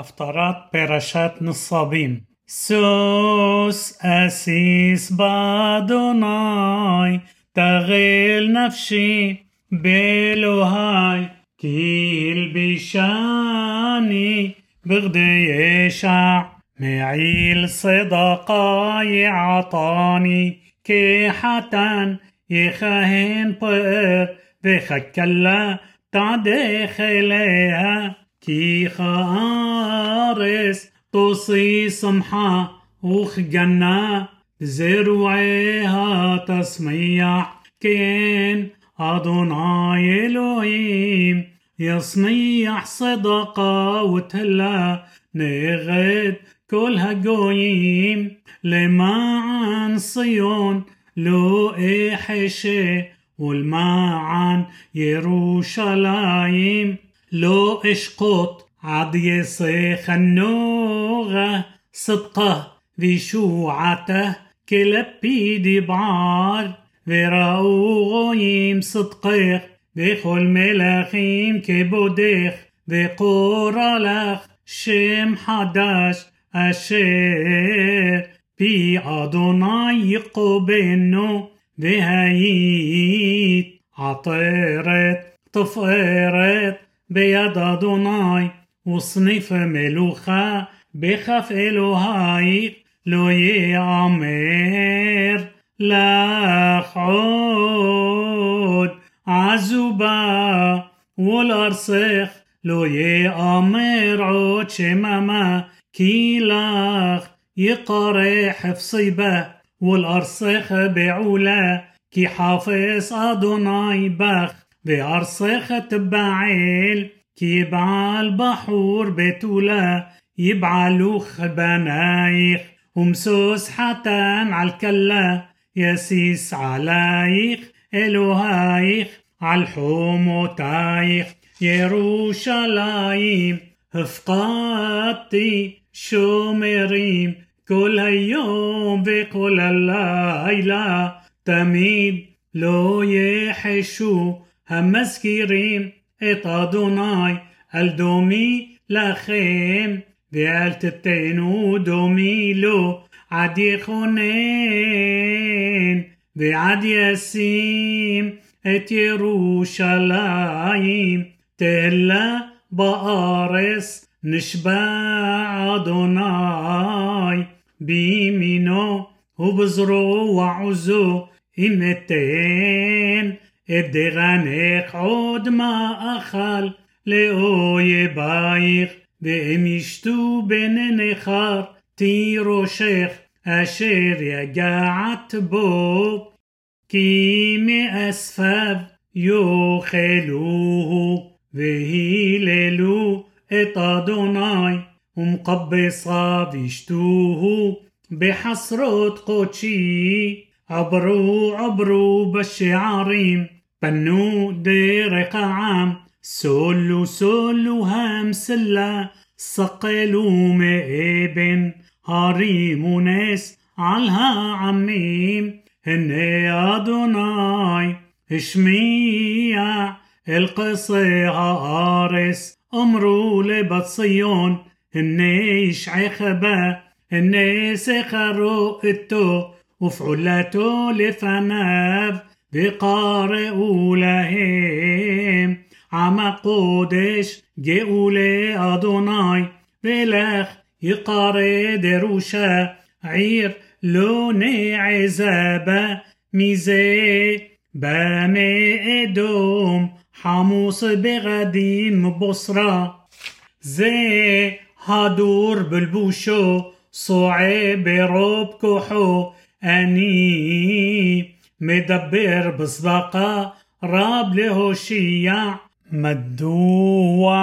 הפטרת פרשת נוסבים. סוס אסיס באדוני, תרל נפשי באלוהי, כי הלבישני בכדי ישע, מעיל צדקה יעטני, כחתן יכהן פאר, וחכלה תעדך אליה. كي خارس تصي سمحة وخ جنة زروعها تسميح كين أدوناي إلهيم يصنيح صدقة وتلا نغد كل هجويم لمعن صيون لو إحشي والمعن يروشلايم لو اشقط عد يصيخ النوغة صدقه وشوعته كلبيدي بعار وراوغويم صدقيخ بكل ملاخيم كبوديخ وقورا لخ شم حداش أشير بي أدوناي يقبنو והיית עטרת תפארת ביד אדוני וסניף מלוכה בכף אלוהיך לא יאמר לך עוד עזובה ולארסך לא יאמר עוד שממה כי לך يقرح حفصيبه والأرصخ بعلا كي حافظ أدوناي بخ بعرصخة تبعيل كيبع بحور بتولا يبعلوخ بنايخ ومسوس حتان عالكلا يسيس علايخ إلهايخ عالحوموتايخ يروشلايم هفقاتي شومريم كل هيوم بكل الليلة تميد لو يحشو המזכירים את אדוני על דומי לכם ואל תתנו דומי לו עד יכונן ועד ישים את ירושלים תהלה בארץ נשבע אדוני בימינו ובזרועו ועוזו את עוד מאכל לאויבייך, ואם ישתו בני נכר, תירושך, אשר יגעת בו, כי מאספיו יאכלוהו, והיללו את אדוני, ומקבסיו ישתוהו, בחסרות קודשי, עברו עברו בשערים, بنو دير عام סולו סולו המסילה סקלו מאבן הרימו נס על העמים הנה אדוני השמיע אל קצה הארץ אמרו לבת ציון הנה ישעך בא הנה שכרו אתו ופעולתו לפניו וקראו להם. עם קודש גאולי אדוני ולך יקרא דרושה. עיר לא נעזבה מי זה בא מאדום חמוץ בגדים מבצרה זה הדור בלבושו צועה ברוב כוחו. أني مدبر بصدقة راب لهوشيع مدوع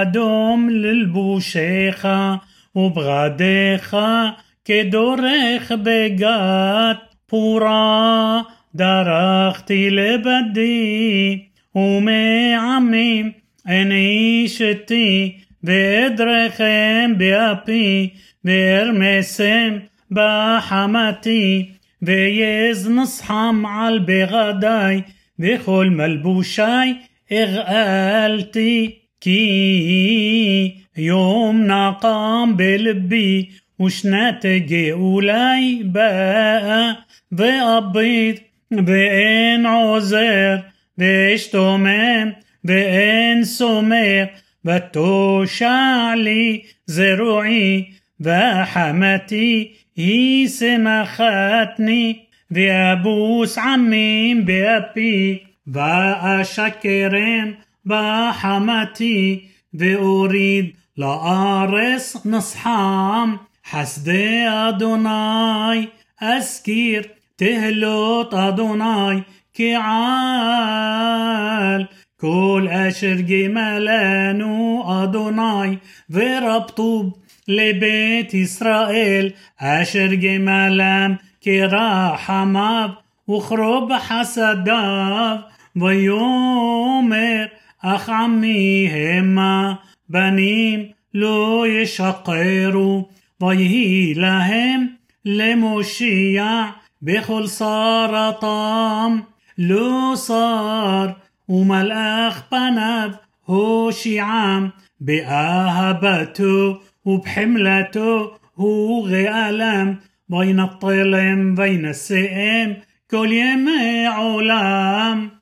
أدوم للبوشيخة وبغديخة كدوريخ بقات بورا درختي لبدي ومعميم أني شتي. بإدرخم بأبي بإرمسم بحمتي. ויז נוסחם על בגדיי, וכל מלבושי הגאלתי, כי יום נקם בלבי, ושנת גאולי באה, ואביד, ואין עוזר, ואשתומם, ואין סומך, ותושע לי זרועי, وحماتي هي سمختني وأبوس عمين بأبي وأشكرهم بحمتي وأريد لأرس نصحام حسد أدوناي أسكير تهلوت أدوناي كعال كل أشر جمالانو أدوناي وربطوب לבית ישראל אשר גמלם כרחמיו וכרוב חסדיו ויאמר אך עמי המה בנים לא ישקרו ויהי להם למושיע בכל שרתם לא שר ומלאך פניו הושיעם באהבתו وبحملته هو غالم بين الطلم بين السئم كل يوم علام